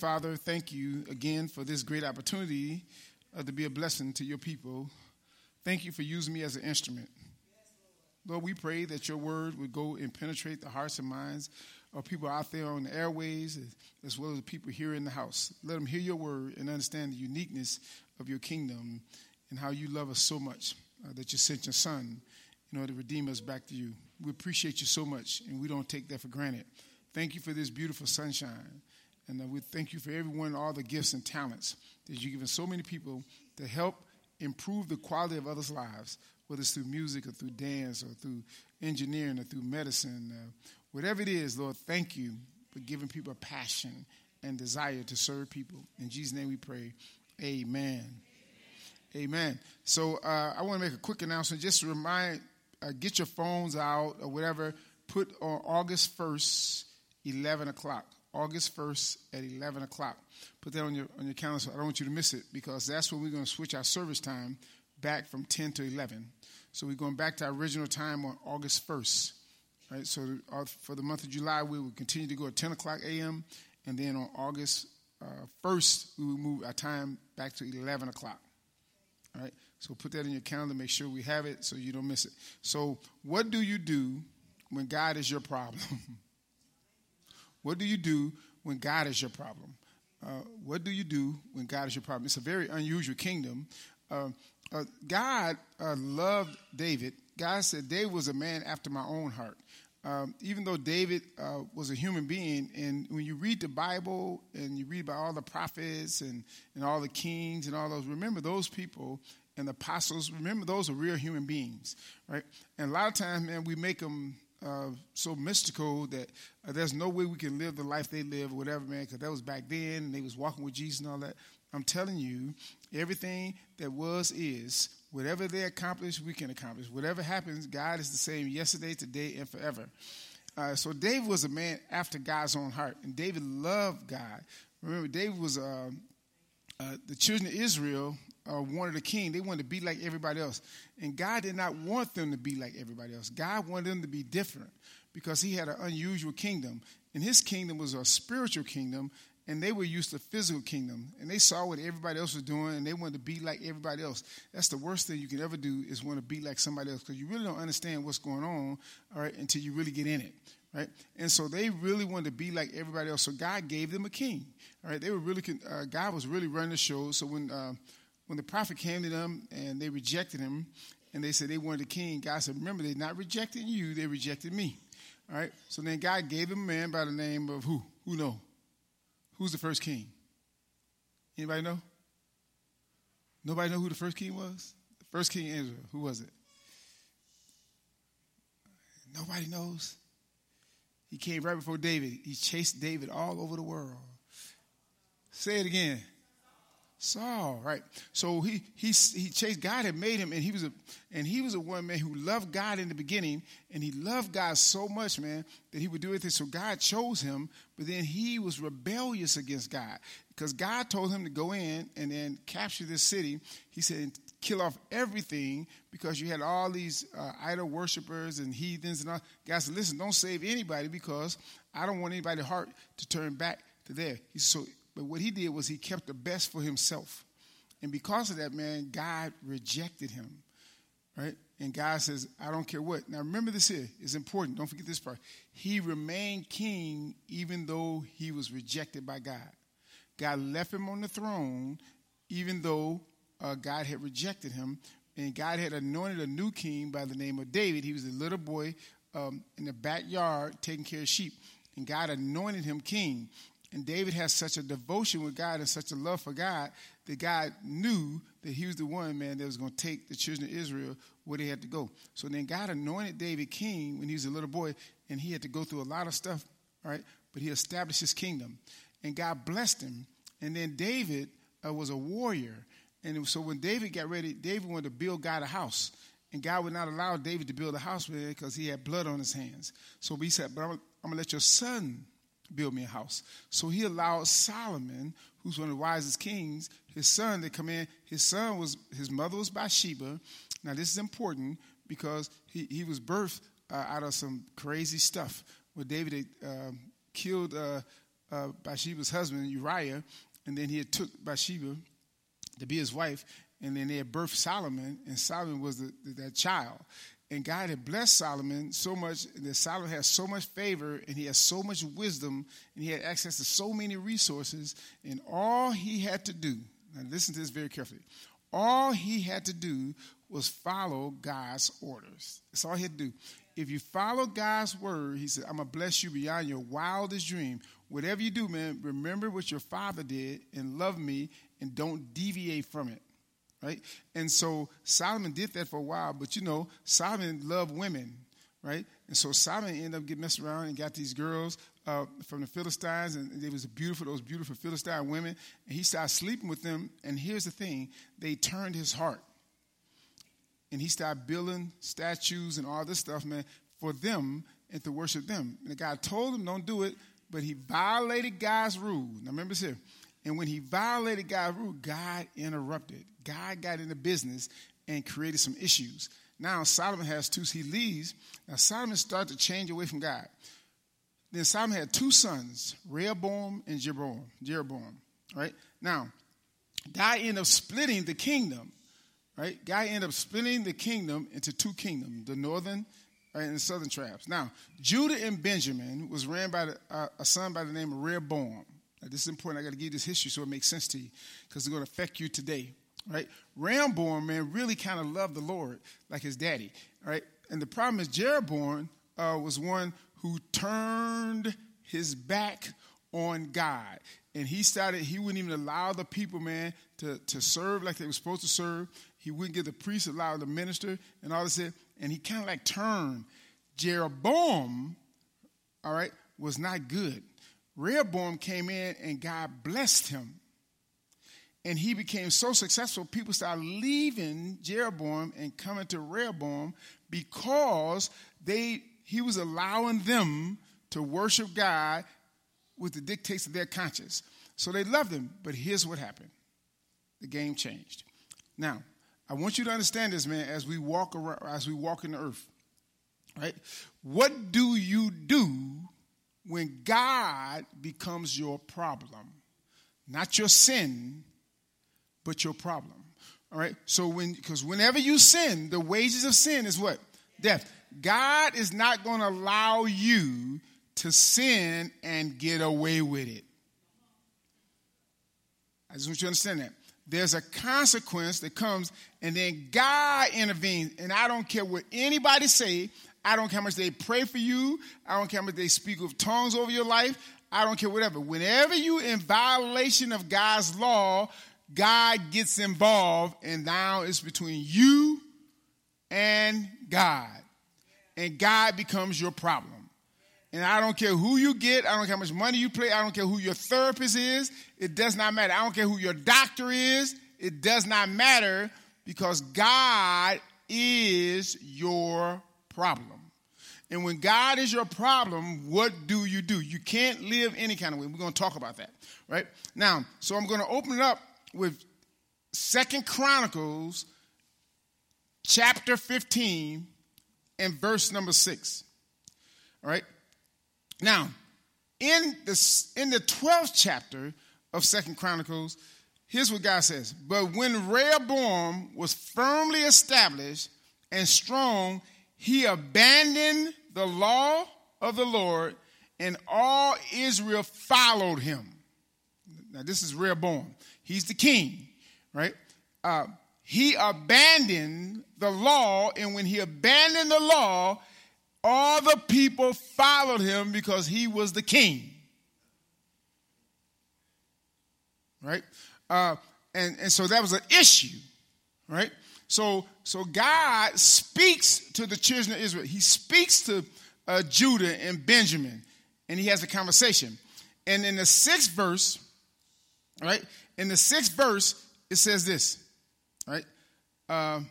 Father, thank you again for this great opportunity uh, to be a blessing to your people. Thank you for using me as an instrument. Lord, we pray that your word would go and penetrate the hearts and minds of people out there on the airways as well as the people here in the house. Let them hear your word and understand the uniqueness of your kingdom and how you love us so much uh, that you sent your son in order to redeem us back to you. We appreciate you so much and we don't take that for granted. Thank you for this beautiful sunshine. And we thank you for everyone, all the gifts and talents that you've given so many people to help improve the quality of others' lives, whether it's through music or through dance or through engineering or through medicine. Uh, whatever it is, Lord, thank you for giving people a passion and desire to serve people. In Jesus' name we pray. Amen. Amen. So uh, I want to make a quick announcement. Just to remind, uh, get your phones out or whatever. Put on August 1st, 11 o'clock. August 1st at 11 o'clock. Put that on your, on your calendar so I don't want you to miss it because that's when we're going to switch our service time back from 10 to 11. So we're going back to our original time on August 1st. Right, so uh, for the month of July, we will continue to go at 10 o'clock a.m. And then on August uh, 1st, we will move our time back to 11 o'clock. All right, so put that in your calendar. Make sure we have it so you don't miss it. So, what do you do when God is your problem? what do you do when God is your problem? Uh, what do you do when God is your problem? It's a very unusual kingdom. Uh, uh, God uh, loved David. God said David was a man after my own heart. Um, even though David uh, was a human being, and when you read the Bible and you read about all the prophets and, and all the kings and all those, remember those people and the apostles, remember those are real human beings, right? And a lot of times, man, we make them uh, so mystical that uh, there's no way we can live the life they live or whatever, man, because that was back then and they was walking with Jesus and all that. I'm telling you, everything that was is. Whatever they accomplish, we can accomplish. Whatever happens, God is the same yesterday, today, and forever. Uh, so David was a man after God's own heart, and David loved God. Remember, David was uh, uh, the children of Israel uh, wanted a king. They wanted to be like everybody else, and God did not want them to be like everybody else. God wanted them to be different because He had an unusual kingdom, and His kingdom was a spiritual kingdom and they were used to physical kingdom. And they saw what everybody else was doing and they wanted to be like everybody else. That's the worst thing you can ever do is want to be like somebody else because you really don't understand what's going on all right until you really get in it right? And so they really wanted to be like everybody else. So god gave them a king all right? They were really uh, god was really running the show. So when uh, when the prophet came to them and they rejected him and they said they wanted a king god said remember they're not rejecting you they rejected me all right so then god gave them a man by the name of who who know Who's the first king? Anybody know? Nobody know who the first king was? The first king in Israel. Who was it? Nobody knows. He came right before David. He chased David all over the world. Say it again. Saul, right? So he he he chased God had made him, and he was a and he was a one man who loved God in the beginning, and he loved God so much, man, that he would do it. So God chose him, but then he was rebellious against God because God told him to go in and then capture this city. He said, kill off everything because you had all these uh, idol worshippers and heathens and all. God said, listen, don't save anybody because I don't want anybody's heart to turn back to there. He said, so but what he did was he kept the best for himself. And because of that, man, God rejected him. Right? And God says, I don't care what. Now remember this here. It's important. Don't forget this part. He remained king even though he was rejected by God. God left him on the throne even though uh, God had rejected him. And God had anointed a new king by the name of David. He was a little boy um, in the backyard taking care of sheep. And God anointed him king. And David has such a devotion with God and such a love for God that God knew that he was the one, man, that was going to take the children of Israel where they had to go. So then God anointed David king when he was a little boy, and he had to go through a lot of stuff, right? But he established his kingdom. And God blessed him. And then David uh, was a warrior. And so when David got ready, David wanted to build God a house. And God would not allow David to build a house with it because he had blood on his hands. So he said, But I'm, I'm going to let your son build me a house. So he allowed Solomon, who's one of the wisest kings, his son to come in. His son was, his mother was Bathsheba. Now, this is important because he, he was birthed uh, out of some crazy stuff where David had uh, killed uh, Bathsheba's husband, Uriah, and then he had took Bathsheba to be his wife, and then they had birthed Solomon, and Solomon was the, the, that child. And God had blessed Solomon so much that Solomon had so much favor and he had so much wisdom and he had access to so many resources. And all he had to do, now listen to this very carefully, all he had to do was follow God's orders. That's all he had to do. If you follow God's word, he said, I'm going to bless you beyond your wildest dream. Whatever you do, man, remember what your father did and love me and don't deviate from it right? And so Solomon did that for a while, but you know, Solomon loved women, right? And so Solomon ended up getting messed around and got these girls uh, from the Philistines, and they was beautiful, those beautiful Philistine women, and he started sleeping with them. And here's the thing: they turned his heart, and he started building statues and all this stuff, man, for them and to worship them. And God told him, "Don't do it," but he violated God's rule. Now remember this here. And when he violated God's rule, God interrupted. God got into business and created some issues. Now Solomon has two, he leaves. Now Solomon started to change away from God. Then Solomon had two sons, Rehoboam and Jeroboam. Jeroboam, right? Now, God ended up splitting the kingdom, right? God ended up splitting the kingdom into two kingdoms, the northern right, and the southern tribes. Now, Judah and Benjamin was ran by the, uh, a son by the name of Rehoboam. This is important. I got to give you this history so it makes sense to you because it's going to affect you today right? Rehoboam, man, really kind of loved the Lord like his daddy, right? And the problem is Jeroboam uh, was one who turned his back on God. And he started, he wouldn't even allow the people, man, to, to serve like they were supposed to serve. He wouldn't give the priest allow the minister and all this. And he kind of like turned. Jeroboam, all right, was not good. Rehoboam came in and God blessed him and he became so successful, people started leaving Jeroboam and coming to Rehoboam because they he was allowing them to worship God with the dictates of their conscience. So they loved him, but here's what happened. The game changed. Now, I want you to understand this, man, as we walk around, as we walk in the earth. Right? What do you do when God becomes your problem? Not your sin, but your problem. All right? So when because whenever you sin, the wages of sin is what? Death. God is not going to allow you to sin and get away with it. I just want you to understand that. There's a consequence that comes, and then God intervenes. And I don't care what anybody say. I don't care how much they pray for you. I don't care how much they speak with tongues over your life. I don't care whatever. Whenever you in violation of God's law, God gets involved, and now it's between you and God. And God becomes your problem. And I don't care who you get, I don't care how much money you pay, I don't care who your therapist is, it does not matter. I don't care who your doctor is, it does not matter because God is your problem. And when God is your problem, what do you do? You can't live any kind of way. We're going to talk about that, right? Now, so I'm going to open it up with Second Chronicles chapter 15 and verse number 6. All right? Now, in the, in the 12th chapter of Second Chronicles, here's what God says. But when Rehoboam was firmly established and strong, he abandoned the law of the Lord, and all Israel followed him. Now, this is Rehoboam. He's the king, right? Uh, he abandoned the law, and when he abandoned the law, all the people followed him because he was the king. Right? Uh, and, and so that was an issue, right? So, so God speaks to the children of Israel. He speaks to uh, Judah and Benjamin, and he has a conversation. And in the sixth verse, right, in the sixth verse, it says this, right? Uh,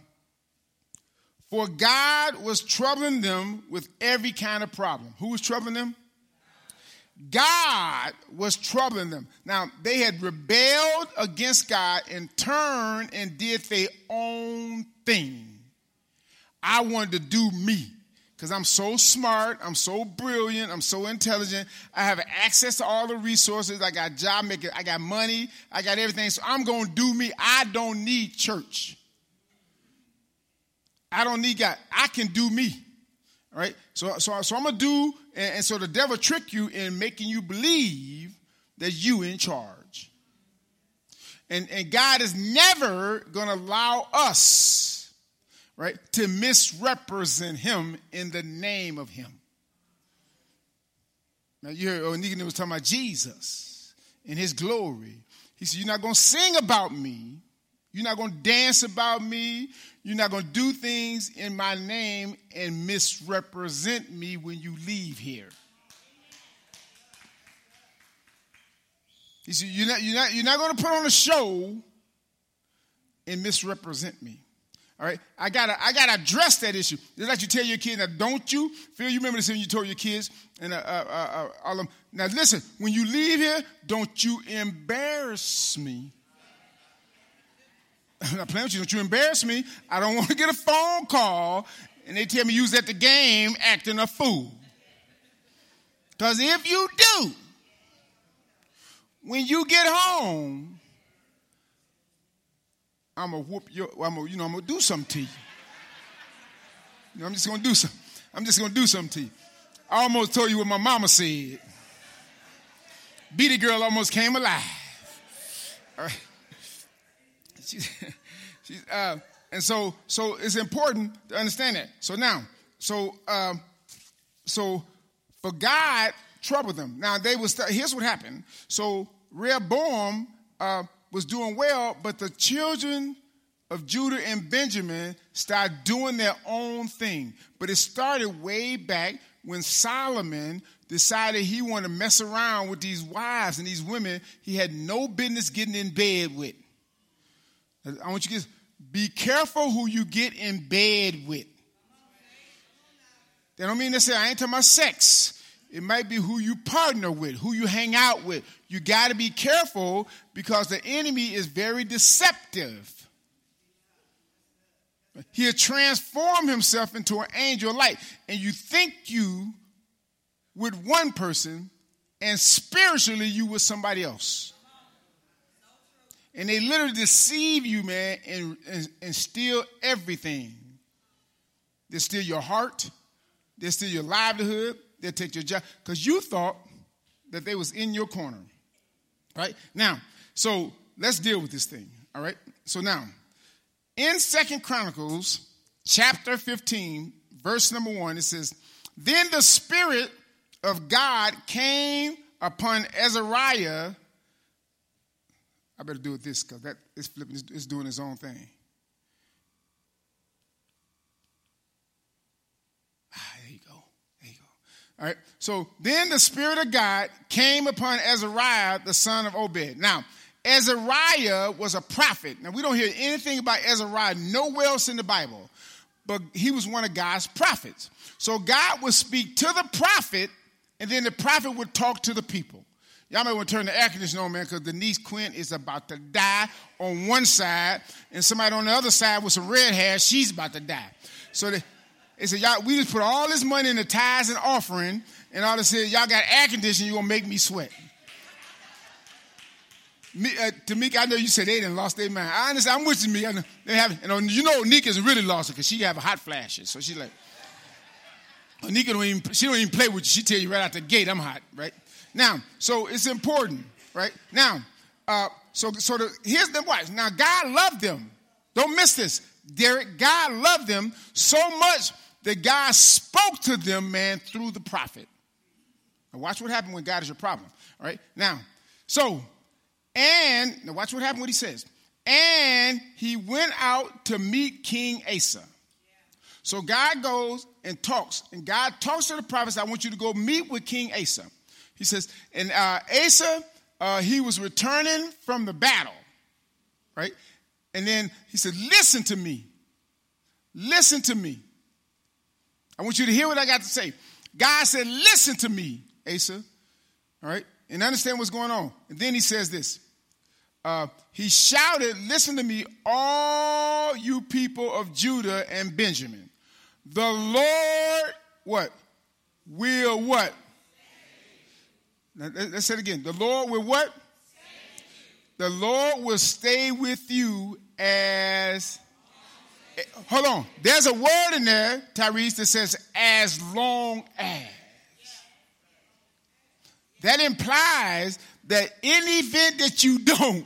For God was troubling them with every kind of problem. Who was troubling them? God was troubling them. Now, they had rebelled against God and turned and did their own thing. I wanted to do me. because I'm so smart, I'm so brilliant, I'm so intelligent. I have access to all the resources. I got job making, I got money, I got everything. So I'm going to do me. I don't need church. I don't need God. I can do me. All right. So, so, so I'm gonna do, and, and so the devil trick you in making you believe that you in charge. And, and God is never gonna allow us, right, to misrepresent him in the name of him. Now you heard, oh, was talking about Jesus in his glory. He said, You're not gonna sing about me. You're not going to dance about me. You're not going to do things in my name and misrepresent me when you leave here. He said, you're not, you're not, you're not going to put on a show and misrepresent me. All right, I gotta, I gotta address that issue. Just like you tell your kids, now don't you Phil? You remember this when you told your kids and uh, uh, uh, uh all them. Now listen, when you leave here, don't you embarrass me I'm not playing with you. Don't you embarrass me. I don't want to get a phone call and they tell me you was at the game acting a fool. Because if you do, when you get home, I'm gonna whoop your. I'm gonna, you know, I'm gonna do something to you. you know, I'm just gonna do some. I'm just gonna do something to you. I almost told you what my mama said. Beady girl almost came alive. All right. She's, she's, uh, and so, so it's important to understand that. So now, so, um, so for God troubled them. Now they was. Here's what happened. So Rehoboam uh, was doing well, but the children of Judah and Benjamin started doing their own thing. But it started way back when Solomon decided he wanted to mess around with these wives and these women he had no business getting in bed with. I want you to be careful who you get in bed with. That don't mean to say I ain't talking about sex. It might be who you partner with, who you hang out with. You got to be careful because the enemy is very deceptive. He'll transform himself into an angel light. And you think you with one person, and spiritually you with somebody else. And they literally deceive you, man, and, and, and steal everything. They steal your heart. They steal your livelihood. They take your job. Because you thought that they was in your corner. Right? Now, so let's deal with this thing. All right? So now, in Second Chronicles chapter 15, verse number one, it says, Then the Spirit of God came upon Azariah I better do it this because that is flipping, it's doing its own thing. Ah, there you go. There you go. All right. So then the Spirit of God came upon Azariah, the son of Obed. Now, Azariah was a prophet. Now, we don't hear anything about Azariah nowhere else in the Bible, but he was one of God's prophets. So God would speak to the prophet, and then the prophet would talk to the people. Y'all may want to turn the air conditioner on, man, because Denise Quinn is about to die on one side, and somebody on the other side with some red hair, she's about to die. So they, they said, y'all, we just put all this money in the tithes and offering, and all they said, y'all got air conditioning, you're going to make me sweat. Me, uh, Tamika, I know you said they didn't lost their mind. I understand. I'm with you, me. I know, they have, you know, you know, Nika's really lost it because she have a hot flashes. So she's like, Nika don't even, she don't even play with you. She tell you right out the gate, I'm hot, right? Now, so it's important, right? Now, uh, so so the, here's the watch. Now, God loved them. Don't miss this, Derek. God loved them so much that God spoke to them, man, through the prophet. Now, watch what happened when God is your problem. All right. Now, so and now watch what happened. What he says. And he went out to meet King Asa. So God goes and talks, and God talks to the prophets. I want you to go meet with King Asa. He says, and uh, Asa, uh, he was returning from the battle, right? And then he said, Listen to me. Listen to me. I want you to hear what I got to say. God said, Listen to me, Asa. All right? And understand what's going on. And then he says this. Uh, he shouted, Listen to me, all you people of Judah and Benjamin. The Lord what? Will what? Let's say it again. The Lord will what? The Lord will stay with you as. Hold on. There's a word in there, Tyrese, that says as long as. That implies that any event that you don't,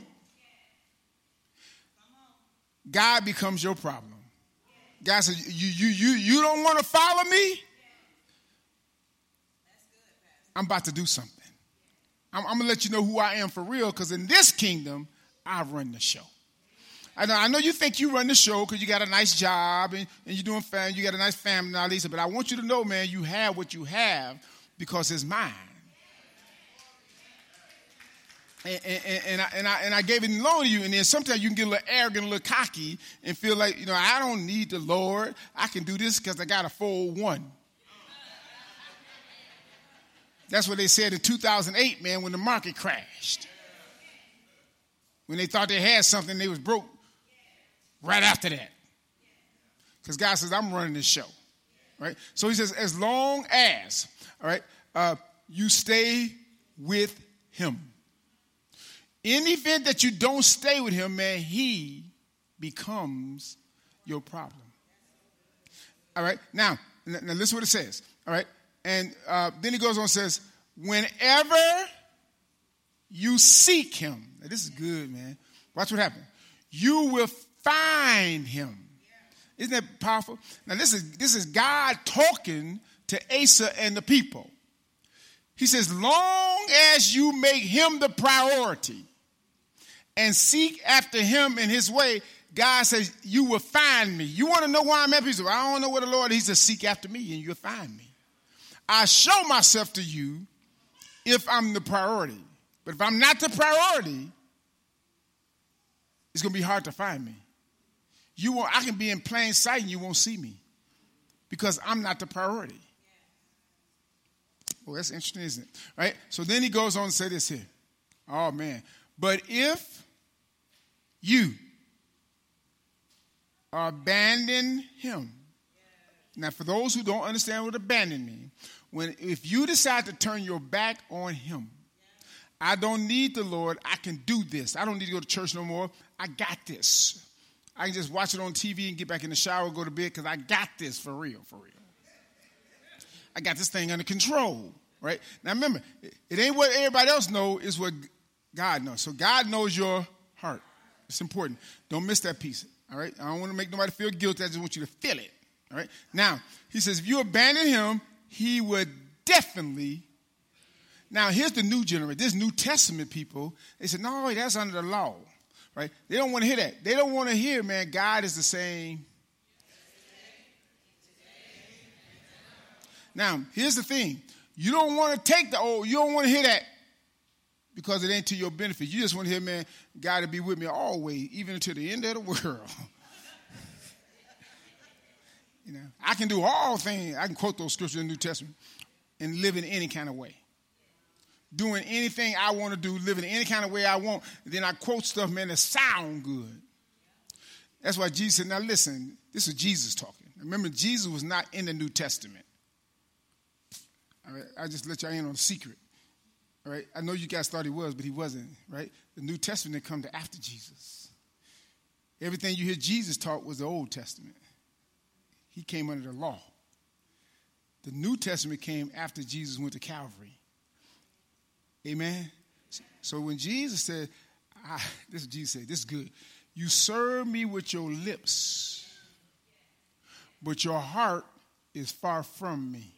God becomes your problem. God says, you, you, you, you don't want to follow me? I'm about to do something. I'm, I'm going to let you know who I am for real because in this kingdom, I run the show. I know, I know you think you run the show because you got a nice job and, and you're doing fine, you got a nice family and all but I want you to know, man, you have what you have because it's mine. And, and, and, I, and, I, and I gave it loan to you. And then sometimes you can get a little arrogant, a little cocky, and feel like, you know, I don't need the Lord. I can do this because I got a 401. That's what they said in 2008, man, when the market crashed. When they thought they had something, they was broke right after that. Because God says, I'm running this show. Right? So he says, as long as, all right, uh, you stay with him. In the event that you don't stay with him, man, he becomes your problem. All right? Now, now listen what it says. All right? And uh, then he goes on and says, whenever you seek him, now, this is good, man. Watch what happens. You will find him. Isn't that powerful? Now, this is, this is God talking to Asa and the people. He says, long as you make him the priority and seek after him in his way, God says, you will find me. You want to know why I'm at peace? I don't know where the Lord is. He says, seek after me and you'll find me. I show myself to you if I'm the priority. But if I'm not the priority, it's going to be hard to find me. You won't, I can be in plain sight and you won't see me because I'm not the priority. Well, that's interesting, isn't it? Right? So then he goes on to say this here. Oh, man. But if you abandon him, now, for those who don't understand what abandon means, when if you decide to turn your back on him, I don't need the Lord. I can do this. I don't need to go to church no more. I got this. I can just watch it on TV and get back in the shower, go to bed because I got this for real, for real. I got this thing under control, right? Now remember, it ain't what everybody else know, it's what God knows. So God knows your heart. It's important. Don't miss that piece, all right? I don't want to make nobody feel guilty. I just want you to feel it. All right. Now, he says, if you abandon him, he would definitely. Now, here's the new generation, this New Testament people. They said, no, that's under the law. Right? They don't want to hear that. They don't want to hear, man, God is the same. Now, here's the thing. You don't want to take the old, you don't want to hear that because it ain't to your benefit. You just want to hear, man, God to be with me always, even to the end of the world. You know, I can do all things. I can quote those scriptures in the New Testament and live in any kind of way. Doing anything I want to do, living any kind of way I want. Then I quote stuff, man, that sound good. That's why Jesus said, now listen, this is Jesus talking. Remember, Jesus was not in the New Testament. All right, I just let y'all in on a secret. All right, I know you guys thought he was, but he wasn't, right? The New Testament come to after Jesus. Everything you hear Jesus taught was the Old Testament he came under the law. The New Testament came after Jesus went to Calvary. Amen. So when Jesus said, this is Jesus said, this is good. You serve me with your lips, but your heart is far from me.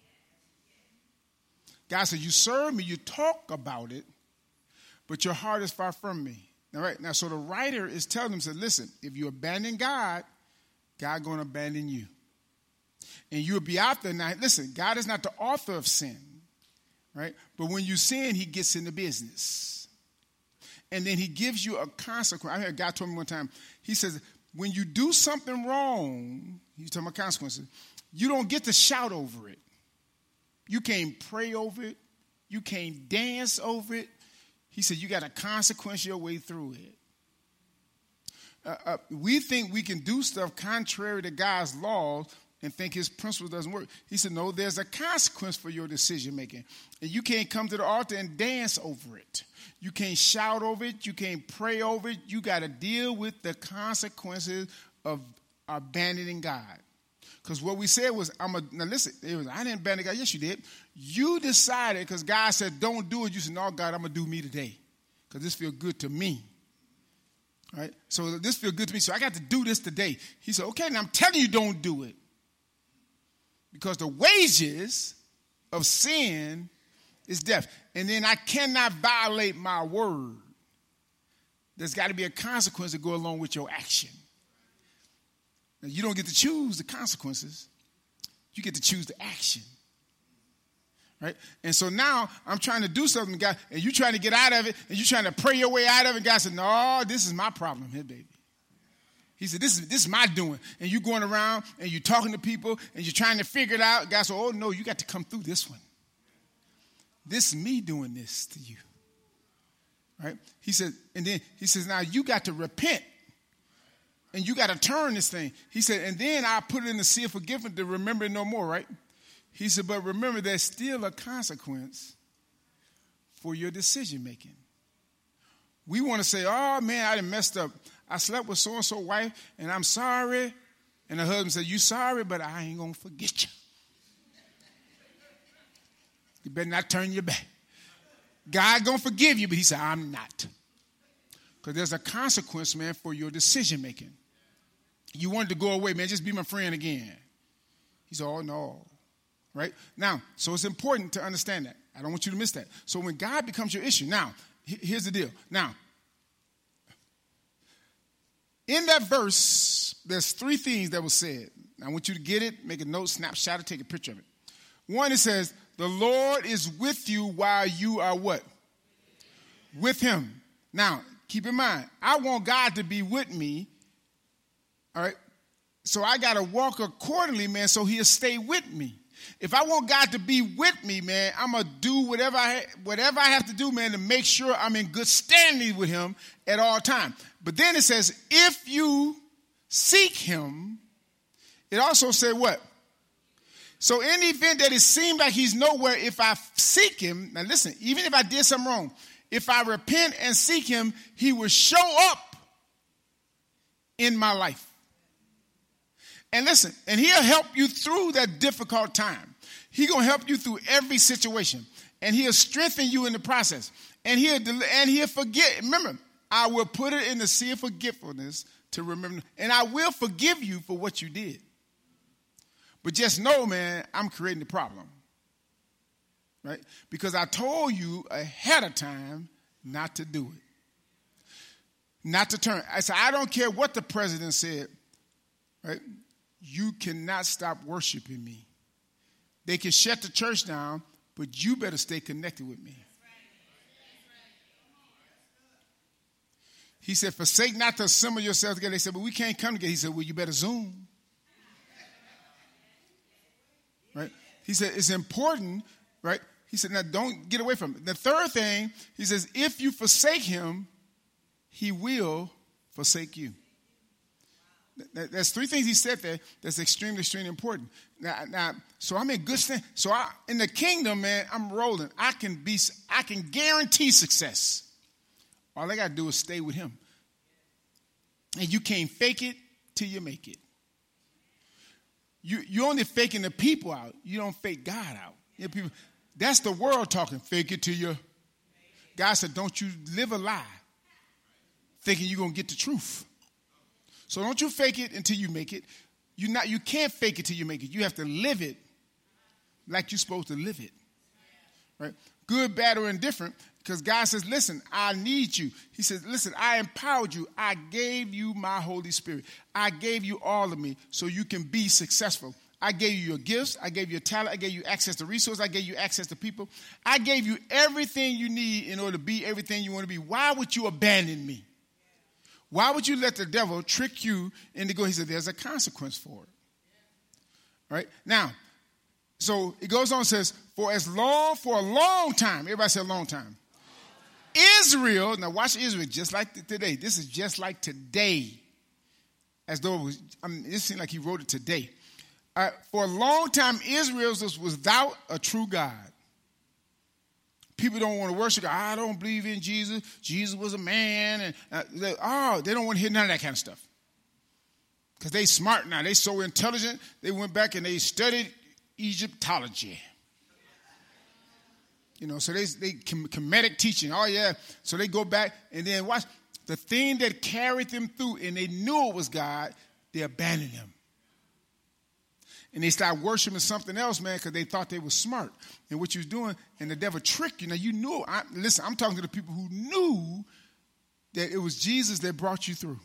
God said, You serve me, you talk about it, but your heart is far from me. All right, now, so the writer is telling them, said, Listen, if you abandon God, God going to abandon you and you'll be out there. Now, listen, God is not the author of sin, right? But when you sin, He gets in the business. And then He gives you a consequence. I heard God told me one time, He says, when you do something wrong, He's talking about consequences, you don't get to shout over it. You can't pray over it. You can't dance over it. He said, you got to consequence your way through it. Uh, uh, we think we can do stuff contrary to God's laws and think his principle doesn't work. He said, No, there's a consequence for your decision making. And you can't come to the altar and dance over it. You can't shout over it. You can't pray over it. You got to deal with the consequences of abandoning God. Because what we said was, I'm a, now listen, was, I didn't abandon God. Yes, you did. You decided, because God said, don't do it. You said, no, God, I'm going to do me today. Because this feels good to me. Right? So this feels good to me. So I got to do this today. He said, okay, now I'm telling you, don't do it. Because the wages of sin is death. And then I cannot violate my word. There's got to be a consequence to go along with your action. Now, you don't get to choose the consequences, you get to choose the action. Right? And so now I'm trying to do something, God, and you're trying to get out of it, and you're trying to pray your way out of it. God said, No, this is my problem here, baby. He said, this is, this is my doing. And you're going around and you're talking to people and you're trying to figure it out. God said, Oh, no, you got to come through this one. This is me doing this to you. Right? He said, and then he says, Now you got to repent and you got to turn this thing. He said, And then I put it in the sea of forgiveness to remember it no more, right? He said, But remember, there's still a consequence for your decision making. We want to say, Oh man, I messed up. I slept with so and so wife, and I'm sorry. And the husband said, You sorry, but I ain't gonna forget you. You better not turn your back. God gonna forgive you, but he said, I'm not. Because there's a consequence, man, for your decision making. You wanted to go away, man, just be my friend again. He said, Oh no. Right? Now, so it's important to understand that. I don't want you to miss that. So when God becomes your issue, now, here's the deal. Now, in that verse, there's three things that were said. I want you to get it, make a note, snapshot it, take a picture of it. One, it says, The Lord is with you while you are what? With him. Now, keep in mind, I want God to be with me. All right. So I got to walk accordingly, man, so he'll stay with me. If I want God to be with me, man, I'm gonna do whatever I whatever I have to do, man, to make sure I'm in good standing with Him at all times. But then it says, if you seek Him, it also said what? So in the event that it seems like He's nowhere, if I seek Him, now listen, even if I did something wrong, if I repent and seek Him, He will show up in my life. And listen, and he'll help you through that difficult time. He's going to help you through every situation. And he'll strengthen you in the process. And he'll, and he'll forget. Remember, I will put it in the sea of forgetfulness to remember. And I will forgive you for what you did. But just know, man, I'm creating the problem. Right? Because I told you ahead of time not to do it. Not to turn. I said, I don't care what the president said. Right? You cannot stop worshiping me. They can shut the church down, but you better stay connected with me. He said, Forsake not to assemble yourselves together. They said, But we can't come together. He said, Well, you better Zoom. Right? He said, It's important, right? He said, Now don't get away from it. The third thing, he says, If you forsake him, he will forsake you. There's three things he said there that's extremely, extremely important. Now, now so I'm in good stand. So I, in the kingdom, man, I'm rolling. I can be, I can guarantee success. All I got to do is stay with him. And you can't fake it till you make it. You, you're only faking the people out. You don't fake God out. You know, people, that's the world talking. Fake it till you. God said, don't you live a lie thinking you're going to get the truth. So don't you fake it until you make it. You not you can't fake it till you make it. You have to live it like you're supposed to live it. Right? Good, bad, or indifferent. Because God says, listen, I need you. He says, listen, I empowered you. I gave you my Holy Spirit. I gave you all of me so you can be successful. I gave you your gifts. I gave you talent. I gave you access to resources. I gave you access to people. I gave you everything you need in order to be everything you want to be. Why would you abandon me? Why would you let the devil trick you into going? He said, There's a consequence for it. Right? Now, so it goes on says, For as long, for a long time, everybody say a long time. Israel, now watch Israel just like today. This is just like today. As though it was, I mean, it seemed like he wrote it today. uh, for a long time, Israel was without a true God. People don't want to worship God. I don't believe in Jesus. Jesus was a man. And uh, oh, they don't want to hear none of that kind of stuff. Because they smart now. They so intelligent. They went back and they studied Egyptology. You know, so they, they Kemetic teaching. Oh, yeah. So they go back and then watch the thing that carried them through and they knew it was God, they abandoned him. And they started worshiping something else, man, because they thought they were smart. And what you was doing, and the devil tricked you. Now, you knew, I, listen, I'm talking to the people who knew that it was Jesus that brought you through.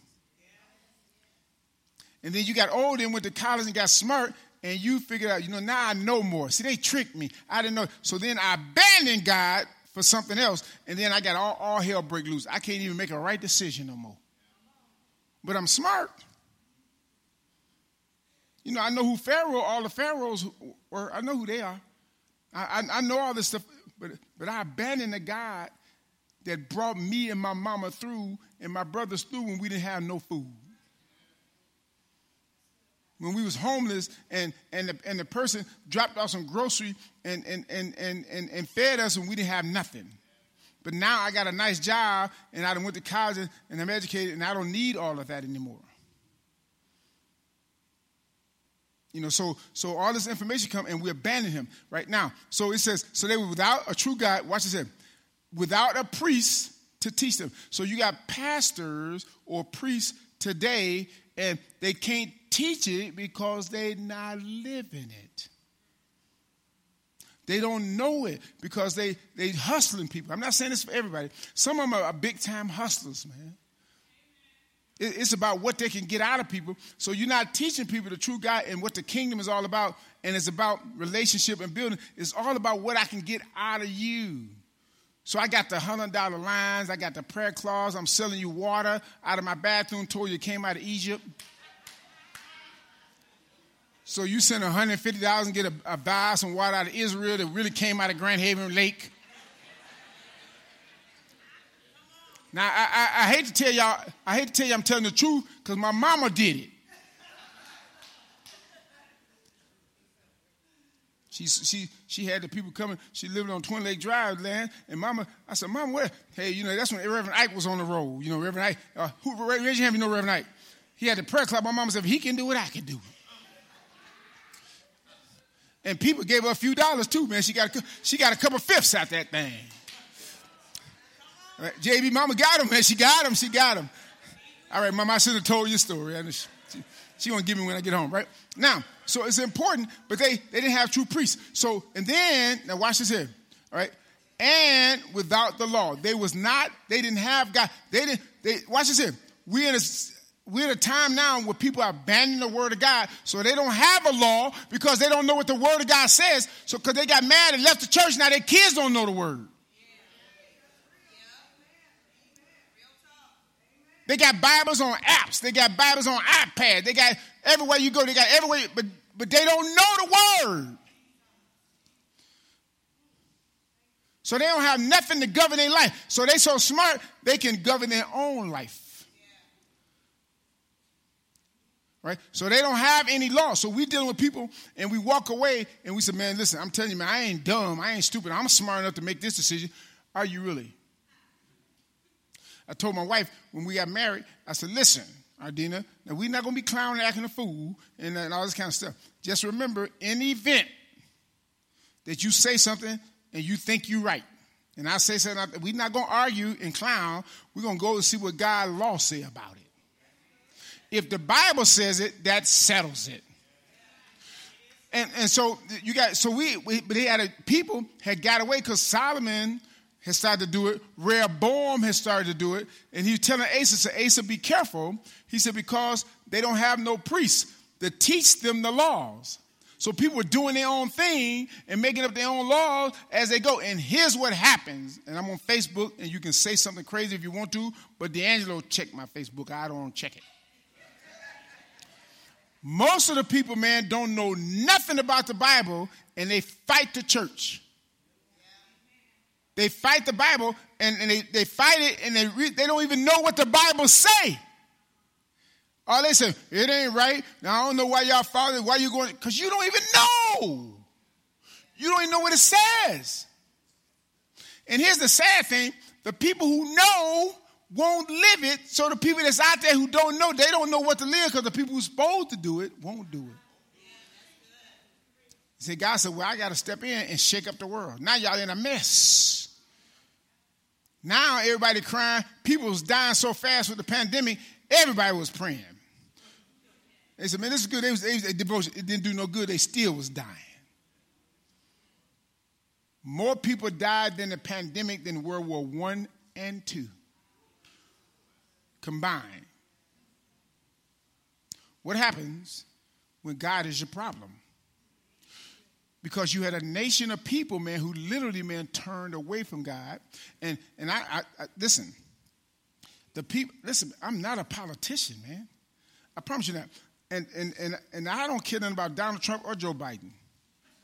And then you got old and went to college and got smart, and you figured out, you know, now I know more. See, they tricked me. I didn't know. So then I abandoned God for something else, and then I got all, all hell break loose. I can't even make a right decision no more. But I'm smart. You know, I know who Pharaoh, all the pharaohs were. I know who they are. I, I, I know all this stuff, but, but I abandoned the God that brought me and my mama through and my brothers through when we didn't have no food when we was homeless and, and, the, and the person dropped off some grocery and, and, and, and, and, and fed us and we didn't have nothing. But now I got a nice job and I went to college and I'm educated and I don't need all of that anymore. You know, so so all this information come and we abandon him right now. So it says, so they were without a true God, watch this here, without a priest to teach them. So you got pastors or priests today and they can't teach it because they're not living it. They don't know it because they they hustling people. I'm not saying this for everybody. Some of them are big time hustlers, man. It's about what they can get out of people. So you're not teaching people the true God and what the kingdom is all about, and it's about relationship and building. It's all about what I can get out of you. So I got the hundred dollar lines, I got the prayer clause. I'm selling you water out of my bathroom told you came out of Egypt. So you send $150 and get a, a some water out of Israel that really came out of Grand Haven Lake. Now I, I, I, hate to tell y'all, I hate to tell you I'm telling the truth because my mama did it. She, she, she had the people coming. She lived on Twin Lake Drive land. And mama, I said, Mama, where? Hey, you know, that's when Reverend Ike was on the road. You know, Reverend Ike, uh, who, raise you know Reverend Ike. He had the prayer club. My mama said, he can do it, I can do it. And people gave her a few dollars too, man. She got a, she got a couple fifths out that thing. JB, mama got him, man. She got him. She got him. All right, mama, I should have told you a story. She, she, she gonna give me when I get home, right? Now, so it's important, but they, they didn't have true priests. So, and then, now watch this here, all right? And without the law, they was not, they didn't have God. They didn't, they, watch this here. We're in a, we're in a time now where people are abandoning the word of God, so they don't have a law because they don't know what the word of God says. So because they got mad and left the church, now their kids don't know the word. They got Bibles on apps. They got Bibles on iPads. They got everywhere you go. They got everywhere, but but they don't know the word. So they don't have nothing to govern their life. So they so smart they can govern their own life. right? So they don't have any law. So we dealing with people and we walk away and we say, man, listen, I'm telling you, man, I ain't dumb. I ain't stupid. I'm smart enough to make this decision. Are you really? I told my wife when we got married, I said, listen, Ardina, now we're not going to be clowning, acting a fool, and, and all this kind of stuff. Just remember, in the event that you say something and you think you're right, and I say something, we're not going to argue and clown. We're going to go and see what God law say about it. If the Bible says it, that settles it. And, and so you got so we, we but they had a, people had got away because Solomon had started to do it. Rehoboam has started to do it, and he was telling Asa, "Say Asa, be careful." He said because they don't have no priests to teach them the laws. So people were doing their own thing and making up their own laws as they go. And here's what happens. And I'm on Facebook, and you can say something crazy if you want to, but D'Angelo check my Facebook. I don't check it. Most of the people, man, don't know nothing about the Bible and they fight the church. They fight the Bible and, and they, they fight it and they, re, they don't even know what the Bible say. All they say, it ain't right. Now I don't know why y'all follow it. why you going, because you don't even know. You don't even know what it says. And here's the sad thing the people who know won't live it, so the people that's out there who don't know, they don't know what to live because the people who's supposed to do it won't do it. See, God said, Well, I got to step in and shake up the world. Now y'all in a mess. Now everybody crying. People was dying so fast with the pandemic, everybody was praying. They said, Man, this is good. They was, they, they devotion, it didn't do no good. They still was dying. More people died than the pandemic than World War One and Two combined. What happens when God is your problem? Because you had a nation of people, man, who literally, man, turned away from God. And and I, I, I listen, the people, listen, I'm not a politician, man. I promise you that. And and and, and I don't care nothing about Donald Trump or Joe Biden.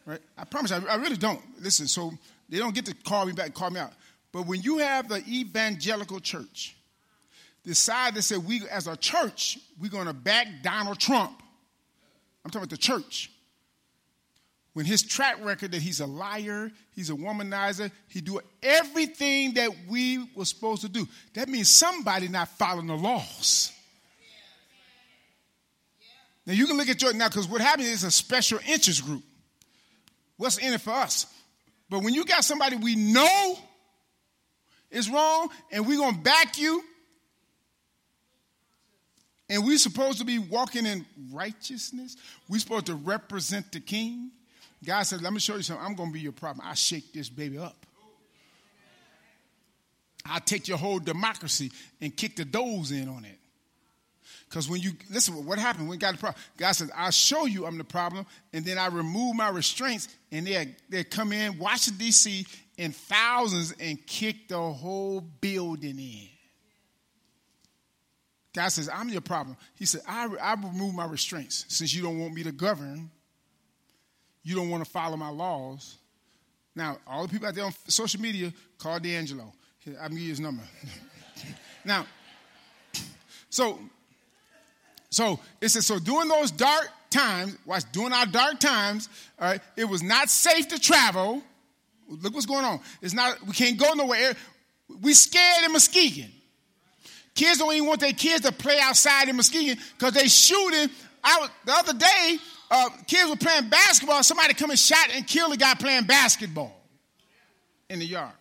Right? I promise you, I, I really don't. Listen, so they don't get to call me back and call me out. But when you have the evangelical church decide to say we as a church, we're gonna back Donald Trump. I'm talking about the church when his track record that he's a liar, he's a womanizer, he do everything that we were supposed to do. That means somebody not following the laws. Now you can look at your now because what happens is a special interest group. What's in it for us? But when you got somebody we know is wrong and we're gonna back you, and we're supposed to be walking in righteousness, we're supposed to represent the king. God said, Let me show you something. I'm going to be your problem. I shake this baby up. I'll take your whole democracy and kick the doors in on it. Because when you listen, what happened when God the problem? God says, I'll show you I'm the problem, and then I remove my restraints, and they they come in Washington D.C. in thousands and kick the whole building in. God says, I'm your problem. He said, I, I remove my restraints since you don't want me to govern you don't want to follow my laws. Now, all the people out there on social media, call D'Angelo. I'm give you his number. now, so, so it says, so during those dark times, watch, during our dark times, all right, it was not safe to travel. Look what's going on. It's not, we can't go nowhere. We scared in Muskegon. Kids don't even want their kids to play outside in Muskegon because they shooting. I, the other day, uh, kids were playing basketball, somebody come and shot and killed a guy playing basketball in the yard.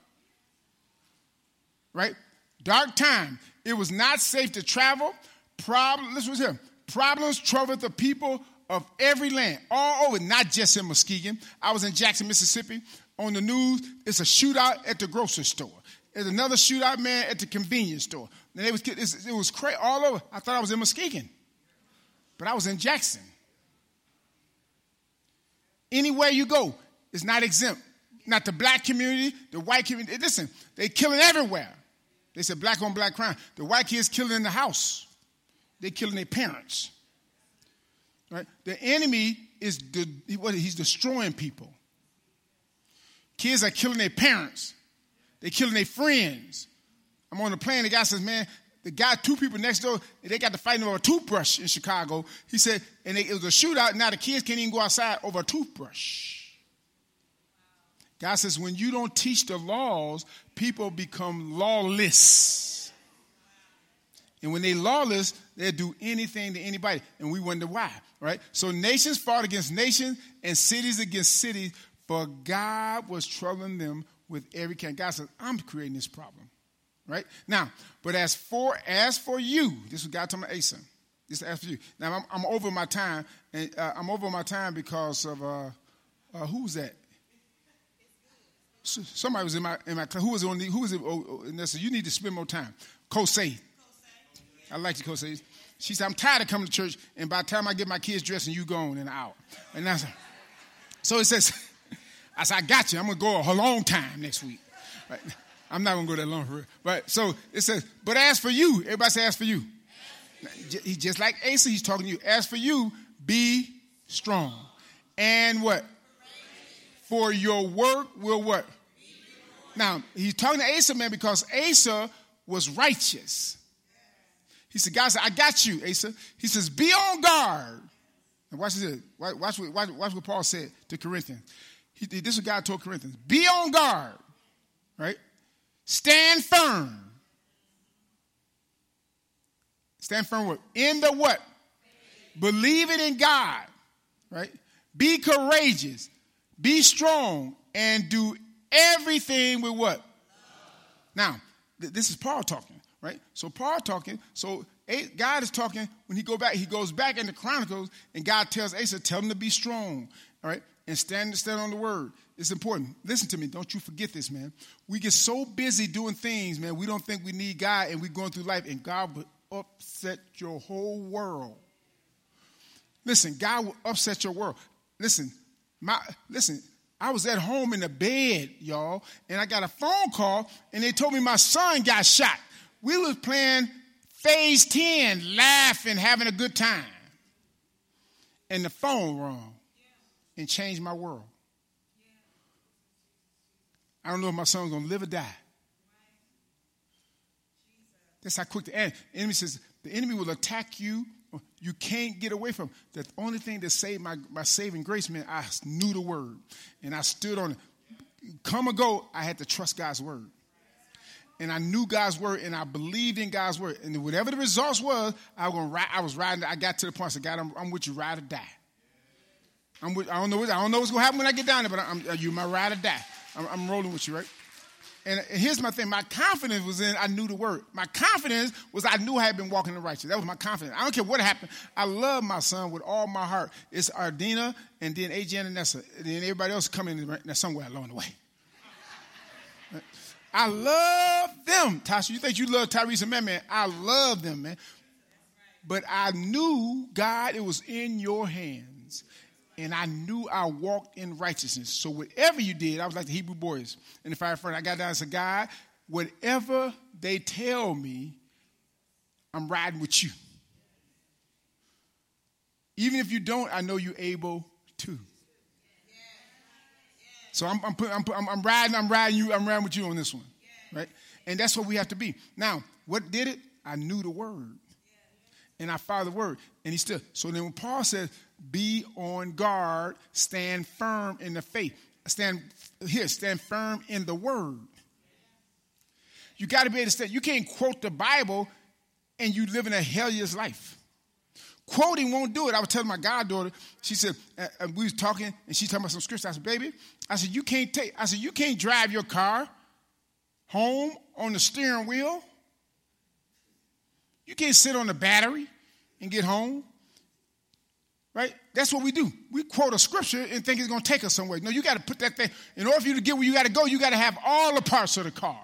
Right? Dark time. It was not safe to travel. Problem, listen was here. Problems troubled the people of every land, all over, not just in Muskegon. I was in Jackson, Mississippi. On the news, it's a shootout at the grocery store. There's another shootout, man, at the convenience store. And it was, it was crazy all over. I thought I was in Muskegon, but I was in Jackson. Anywhere you go, it's not exempt. Not the black community, the white community. Eh, listen, they killing everywhere. They said black on black crime. The white kids killing in the house. They killing their parents. Right? The enemy is the, he's destroying people. Kids are killing their parents. They're killing their friends. I'm on the plane. The guy says, "Man, the guy, two people next door, they got to fight over a toothbrush in Chicago. He said, and it was a shootout. Now the kids can't even go outside over a toothbrush. God says, when you don't teach the laws, people become lawless. And when they lawless, they'll do anything to anybody. And we wonder why, right? So nations fought against nations and cities against cities, for God was troubling them with every kind. God says, I'm creating this problem right? Now, but as for as for you, this is God talking about Asa. This is as for you. Now I'm, I'm over my time, and uh, I'm over my time because of uh, uh, who was that? Somebody was in my in my class. who was on the who was it? Oh, oh, and they said you need to spend more time. Kosei. I like you, Kosei. She said, I'm tired of coming to church, and by the time I get my kids dressed and you gone and out. And that's so it says, I said, I got you. I'm gonna go a long time next week. Right? I'm not gonna go that long for it. But so it says, but as for you, everybody say as for you. He's just like Asa, he's talking to you. As for you, be strong. And what? For your work will what? Now, he's talking to Asa, man, because Asa was righteous. He said, God said, I got you, Asa. He says, be on guard. And watch this. Watch, watch, watch what Paul said to Corinthians. He, this is what God told Corinthians. Be on guard, right? Stand firm. Stand firm what? In the what? Believe it in God, right? Be courageous. Be strong and do everything with what? Now, th- this is Paul talking, right? So Paul talking, so God is talking when he go back, he goes back in the Chronicles and God tells Asa, tell him to be strong, all right? And stand, stand on the word. It's important. Listen to me. Don't you forget this, man. We get so busy doing things, man. We don't think we need God and we're going through life and God will upset your whole world. Listen, God will upset your world. Listen, my listen, I was at home in the bed, y'all, and I got a phone call, and they told me my son got shot. We was playing phase 10, laughing, having a good time. And the phone rang and changed my world. I don't know if my son's gonna live or die. That's how quick the enemy says the enemy will attack you you can't get away from. The only thing that saved my, my saving grace, man, I knew the word and I stood on it. Come or go, I had to trust God's word. And I knew God's word and I believed in God's word. And whatever the results was, I was, gonna ride, I was riding. I got to the point I said, God, I'm, I'm with you, ride or die. I'm with, I don't know. What, I don't know what's gonna happen when I get down there, but I'm, you my ride or die. I'm, I'm rolling with you, right? And here's my thing my confidence was in I knew the word. My confidence was I knew I had been walking in righteousness. That was my confidence. I don't care what happened. I love my son with all my heart. It's Ardina and then AJ and Nessa. And then everybody else coming in somewhere along the way. I love them. Tasha, you think you love Tyrese and man? I love them, man. But I knew, God, it was in your hands and I knew I walked in righteousness. So whatever you did, I was like the Hebrew boys in the fire front. I got down and said, God, whatever they tell me, I'm riding with you. Even if you don't, I know you're able to. So I'm, I'm, put, I'm, put, I'm, I'm riding, I'm riding you, I'm riding with you on this one, right? And that's what we have to be. Now, what did it? I knew the word, and I followed the word, and he still. So then when Paul says, be on guard, stand firm in the faith. Stand here, stand firm in the word. You got to be able to stand. You can't quote the Bible and you live in a hellish life. Quoting won't do it. I was telling my goddaughter, she said, uh, we was talking and she's talking about some scripture. I said, baby, I said, you can't take, I said, you can't drive your car home on the steering wheel. You can't sit on the battery and get home. Right? That's what we do. We quote a scripture and think it's going to take us somewhere. No, you got to put that thing, in order for you to get where you got to go, you got to have all the parts of the car.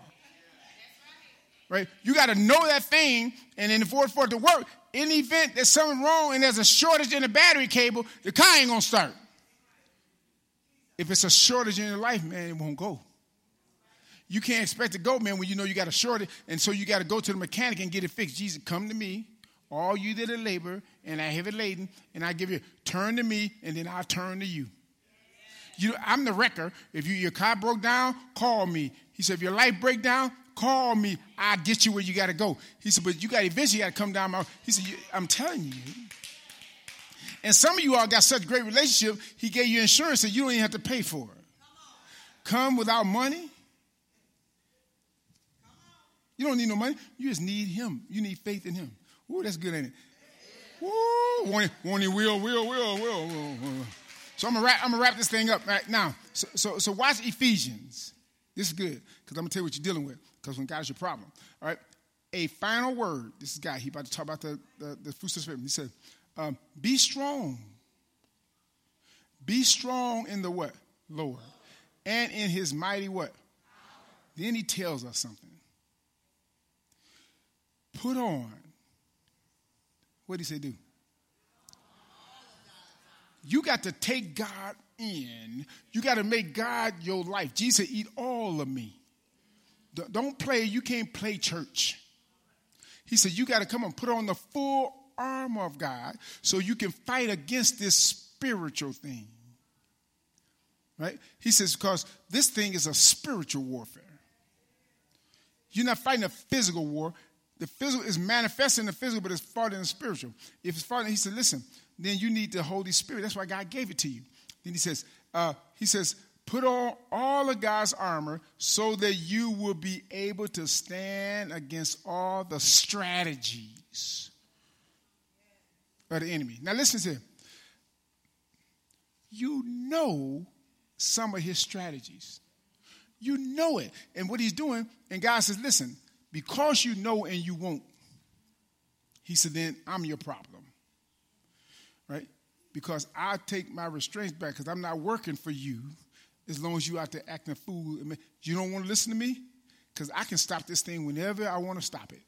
Right? You got to know that thing, and in order for it to work, in the event there's something wrong and there's a shortage in the battery cable, the car ain't going to start. If it's a shortage in your life, man, it won't go. You can't expect to go, man, when you know you got a shortage, and so you got to go to the mechanic and get it fixed. Jesus, come to me all you that are labor and are heavy laden, and I give you, turn to me, and then I'll turn to you. You, I'm the wrecker. If you, your car broke down, call me. He said, if your life break down, call me. I'll get you where you got to go. He said, but you got eventually got to come down my. He said, I'm telling you. And some of you all got such great relationship. He gave you insurance that you don't even have to pay for it. Come without money. You don't need no money. You just need Him. You need faith in Him. Ooh, that's good, ain't it? Woo! One, one will, will, will, will, will. So I'm gonna wrap, this thing up right now. So, so, so watch Ephesians. This is good because I'm gonna tell you what you're dealing with. Because when God is your problem, all right. A final word. This is guy. He about to talk about the the, the fruits of the spirit. He said, um, "Be strong. Be strong in the what, Lord, and in His mighty what." Then he tells us something. Put on what did he say do? You got to take God in. You got to make God your life. Jesus eat all of me. Don't play, you can't play church. He said, you got to come and put on the full armor of God so you can fight against this spiritual thing. Right? He says, because this thing is a spiritual warfare. You're not fighting a physical war. The physical is manifesting the physical, but it's farther than the spiritual. If it's farther, he said, listen, then you need the Holy Spirit. That's why God gave it to you. Then he says, uh, he says, put on all of God's armor so that you will be able to stand against all the strategies of the enemy. Now listen to him. You know some of his strategies. You know it. And what he's doing, and God says, listen, because you know and you won't, he said, then I'm your problem. Right? Because I take my restraints back because I'm not working for you as long as you out there acting a fool. You don't want to listen to me? Because I can stop this thing whenever I want to stop it.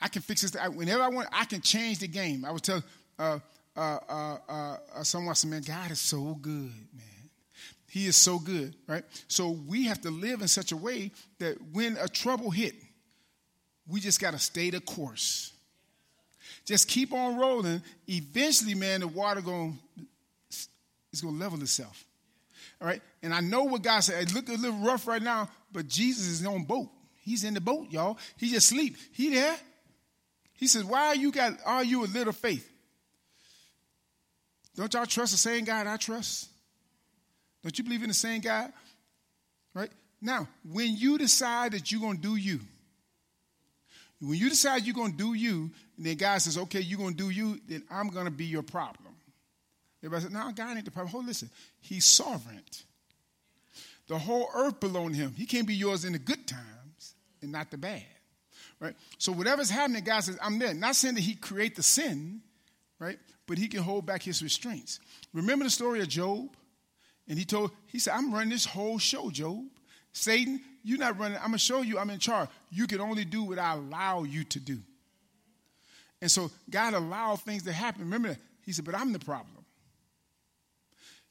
I can fix this. Whenever I want, I can change the game. I was telling uh, uh, uh, uh, someone, I said, man, God is so good, man. He is so good, right? So we have to live in such a way that when a trouble hit, we just got to stay the course. Just keep on rolling. Eventually, man, the water going it's going to level itself. All right? And I know what God said. It look a little rough right now, but Jesus is on boat. He's in the boat, y'all. He just sleep. He there. He says, Why you got are you a little faith? Don't y'all trust the same God I trust? Don't you believe in the same God? Right? Now, when you decide that you're going to do you, when you decide you're going to do you, and then God says, okay, you're going to do you, then I'm going to be your problem. Everybody said, no, God ain't the problem. Hold, listen, he's sovereign. The whole earth belongs to him. He can't be yours in the good times and not the bad. Right? So whatever's happening, God says, I'm there. Not saying that he create the sin, right? But he can hold back his restraints. Remember the story of Job? And he told, he said, I'm running this whole show, Job. Satan, you're not running. I'm going to show you I'm in charge. You can only do what I allow you to do. And so God allowed things to happen. Remember that? He said, but I'm the problem.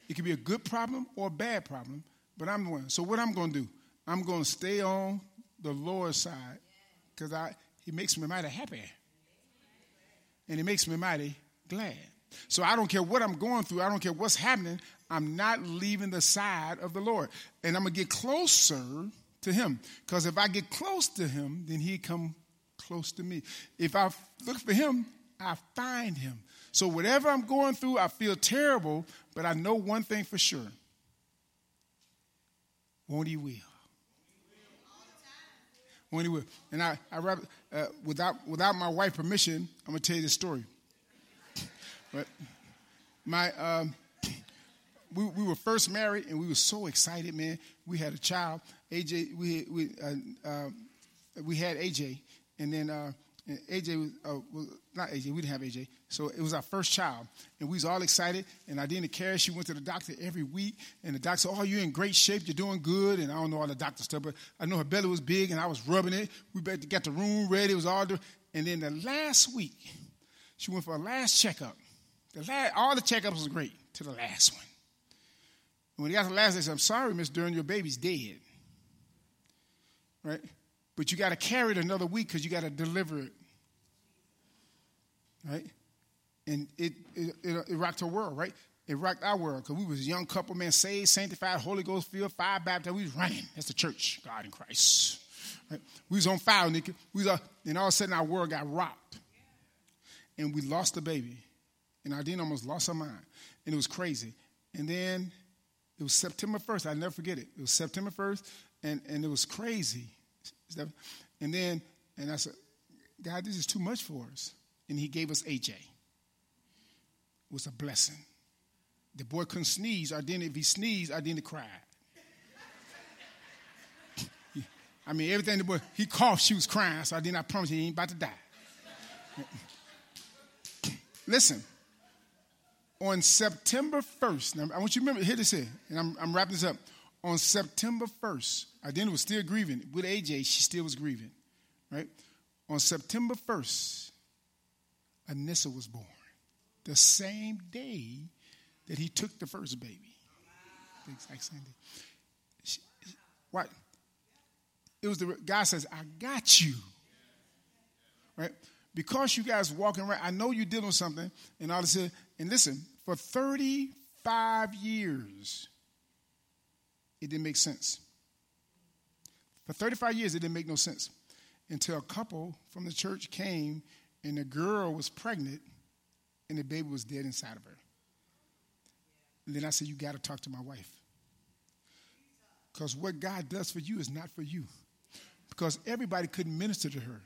It could be a good problem or a bad problem, but I'm the one. So what I'm going to do, I'm going to stay on the Lord's side because I he makes me mighty happy. And he makes me mighty glad. So I don't care what I'm going through. I don't care what's happening. I'm not leaving the side of the Lord. And I'm going to get closer to him. Because if I get close to him, then he come close to me. If I look for him, I find him. So whatever I'm going through, I feel terrible, but I know one thing for sure. Won't he will. Won't he will. And I, I uh, without, without my wife's permission, I'm going to tell you the story. But my, um, we, we were first married and we were so excited, man. We had a child, AJ. We we uh, uh, we had AJ, and then uh, AJ was, uh, was, not AJ. We didn't have AJ, so it was our first child, and we was all excited. And I didn't care. She went to the doctor every week, and the doctor said, "Oh, you're in great shape. You're doing good." And I don't know all the doctor stuff, but I know her belly was big, and I was rubbing it. We got the room ready. It was all. And then the last week, she went for a last checkup the last, all the checkups was great to the last one. When he got to the last, they said, I'm sorry, Miss Dern, your baby's dead. Right? But you got to carry it another week because you got to deliver it. Right? And it, it, it, it rocked her world, right? It rocked our world because we was a young couple, man, saved, sanctified, Holy Ghost filled, fire baptized. We was running. That's the church, God in Christ. Right? We was on fire, We was, uh, and all of a sudden our world got rocked. And we lost the baby. And Ardeen almost lost her mind. And it was crazy. And then it was September 1st. I'll never forget it. It was September 1st, and, and it was crazy. And then, and I said, God, this is too much for us. And he gave us AJ. It was a blessing. The boy couldn't sneeze. I didn't, if he sneezed, I didn't cry. I mean, everything the boy, he coughed, she was crying, so I did not I promise he ain't about to die. Listen, on September 1st, now I want you to remember, hear this here, and I'm, I'm wrapping this up. On September 1st, Idina was still grieving. With AJ, she still was grieving, right? On September 1st, Anissa was born. The same day that he took the first baby. The exact same day. She, what? It was the God says, I got you. Right? Because you guys walking around, I know you're dealing with something, and all this. And listen, for 35 years, it didn't make sense. For 35 years, it didn't make no sense. until a couple from the church came and the girl was pregnant and the baby was dead inside of her. And then I said, You got to talk to my wife. Because what God does for you is not for you. Because everybody couldn't minister to her.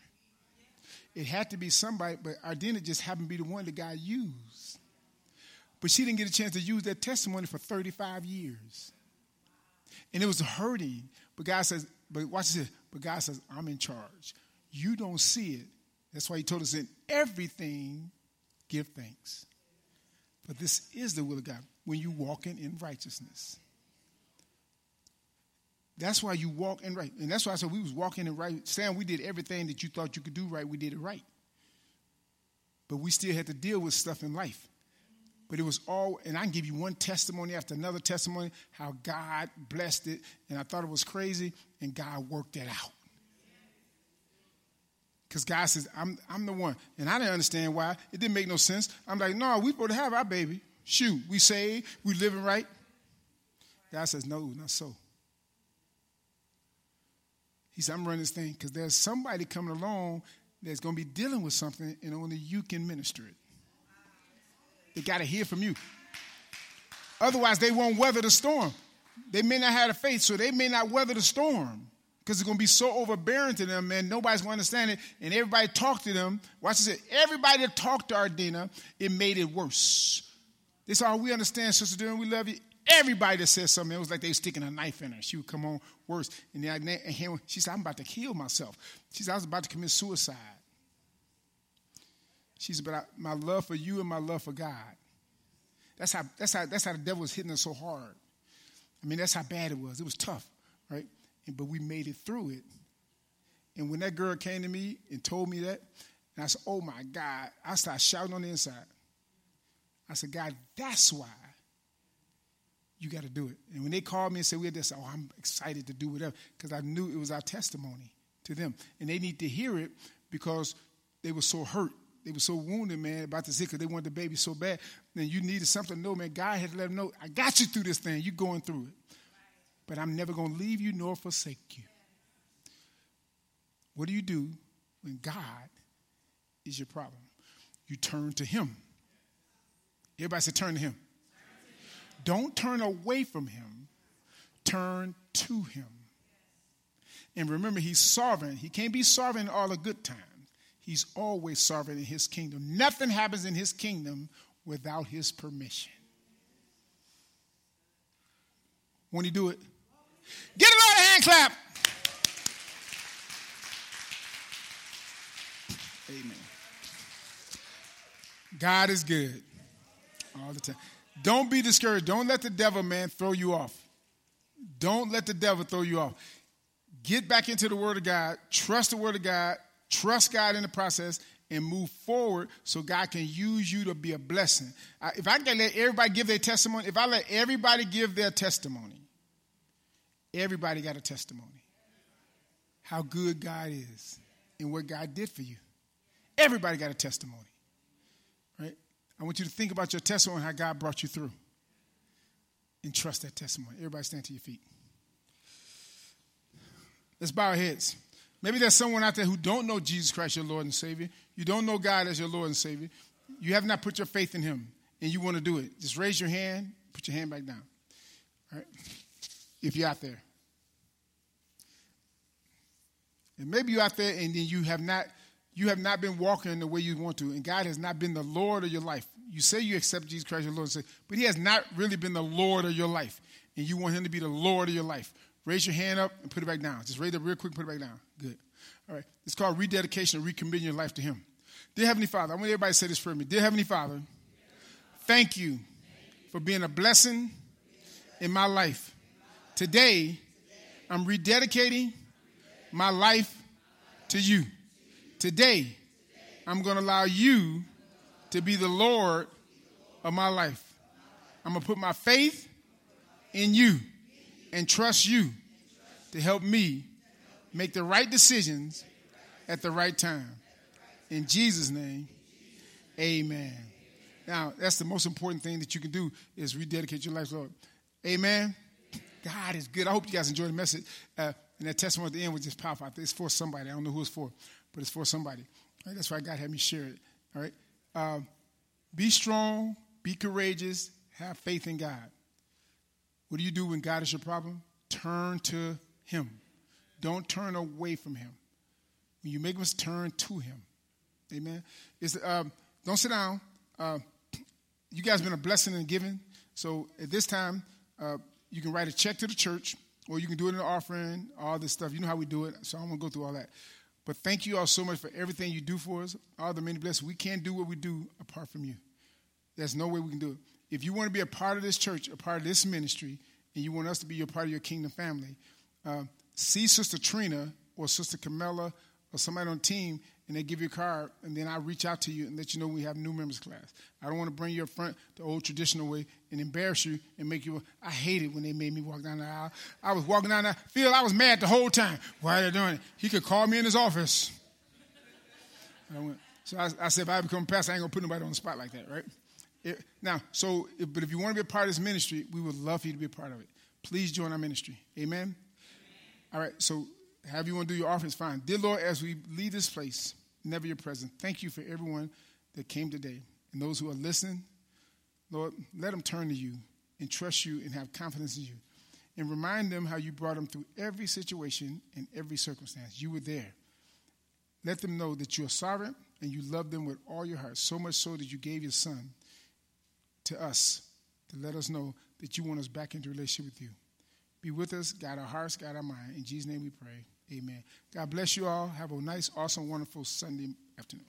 It had to be somebody, but Ardina just happened to be the one that God used. But she didn't get a chance to use that testimony for 35 years. And it was hurting. But God says, but watch this. But God says, I'm in charge. You don't see it. That's why He told us in everything, give thanks. But this is the will of God when you walking in righteousness. That's why you walk in right. And that's why I said we was walking in right. Saying we did everything that you thought you could do right, we did it right. But we still had to deal with stuff in life. But it was all, and I can give you one testimony after another testimony how God blessed it. And I thought it was crazy, and God worked it out. Because God says, I'm, I'm the one. And I didn't understand why. It didn't make no sense. I'm like, no, we supposed to have our baby. Shoot, we saved, we living right. God says, no, not so. He said, I'm running this thing because there's somebody coming along that's going to be dealing with something and only you can minister it. They got to hear from you. Otherwise, they won't weather the storm. They may not have the faith, so they may not weather the storm because it's going to be so overbearing to them, and Nobody's going to understand it. And everybody talked to them. Watch this. Everybody that talked to Ardina, it made it worse. They said, Oh, we understand, Sister Durham, we love you. Everybody that said something, it was like they were sticking a knife in her. She would come on worse. And then I, and she said, I'm about to kill myself. She said, I was about to commit suicide. She said, but my love for you and my love for God. That's how, that's, how, that's how the devil was hitting us so hard. I mean, that's how bad it was. It was tough, right? And, but we made it through it. And when that girl came to me and told me that, and I said, oh my God, I started shouting on the inside. I said, God, that's why you got to do it. And when they called me and said, we had this, oh, I'm excited to do whatever, because I knew it was our testimony to them. And they need to hear it because they were so hurt they were so wounded, man, about the because they wanted the baby so bad. Then you needed something know, man. God had to let them know, I got you through this thing. You're going through it. But I'm never going to leave you nor forsake you. What do you do when God is your problem? You turn to Him. Everybody say, turn to Him. Don't turn away from Him, turn to Him. And remember, He's sovereign. He can't be sovereign all the good times. He's always sovereign in his kingdom. Nothing happens in his kingdom without his permission. When he do it, get a lot hand clap. Amen. God is good all the time. Don't be discouraged. Don't let the devil, man, throw you off. Don't let the devil throw you off. Get back into the Word of God. Trust the Word of God. Trust God in the process and move forward so God can use you to be a blessing. if I can let everybody give their testimony, if I let everybody give their testimony, everybody got a testimony. How good God is and what God did for you. Everybody got a testimony. Right? I want you to think about your testimony, how God brought you through. And trust that testimony. Everybody stand to your feet. Let's bow our heads. Maybe there's someone out there who don't know Jesus Christ, your Lord and Savior. You don't know God as your Lord and Savior. You have not put your faith in Him, and you want to do it. Just raise your hand, put your hand back down. All right? If you're out there. And maybe you're out there and then you have not you have not been walking the way you want to, and God has not been the Lord of your life. You say you accept Jesus Christ your Lord and Savior, but He has not really been the Lord of your life, and you want Him to be the Lord of your life. Raise your hand up and put it back down. Just raise it real quick, put it back down. Good. All right. It's called rededication or recommitting your life to Him. Dear Heavenly Father, I want everybody to say this for me. Dear Heavenly Father, thank you for being a blessing in my life. Today, I'm rededicating my life to you. Today, I'm going to allow you to be the Lord of my life. I'm going to put my faith in you and trust you to help me make the right decisions at the right time. In Jesus' name, amen. Now, that's the most important thing that you can do is rededicate your life, Lord. Amen. God is good. I hope you guys enjoyed the message. Uh, And that testimony at the end was just powerful. It's for somebody. I don't know who it's for, but it's for somebody. Right? That's why God had me share it. All right. Um, be strong, be courageous, have faith in God. What do you do when God is your problem? Turn to Him. Don't turn away from Him. When you make mistake, turn to Him. Amen. Um, don't sit down. Uh, you guys been a blessing and giving. So at this time, uh, you can write a check to the church, or you can do it in an offering, all this stuff. You know how we do it. So I'm gonna go through all that. But thank you all so much for everything you do for us, all the many blessings. We can't do what we do apart from you. There's no way we can do it. If you want to be a part of this church, a part of this ministry, and you want us to be a part of your kingdom family, uh, see Sister Trina or Sister Camilla or somebody on the team, and they give you a card, and then I reach out to you and let you know we have new members class. I don't want to bring you up front the old traditional way and embarrass you and make you. I hate it when they made me walk down the aisle. I was walking down the field. I was mad the whole time. Why are they doing it? He could call me in his office. I went, so I, I, said, if I become pastor, I ain't gonna put nobody on the spot like that, right? It, now, so, but if you want to be a part of this ministry, we would love for you to be a part of it. Please join our ministry. Amen. Amen. All right. So have you want to do your offerings, fine. Dear Lord, as we leave this place, never your presence, thank you for everyone that came today. And those who are listening, Lord, let them turn to you and trust you and have confidence in you. And remind them how you brought them through every situation and every circumstance. You were there. Let them know that you're sovereign and you love them with all your heart, so much so that you gave your son to us to let us know that you want us back into relationship with you. Be with us, guide our hearts, guide our mind. In Jesus' name we pray. Amen. God bless you all. Have a nice, awesome, wonderful Sunday afternoon.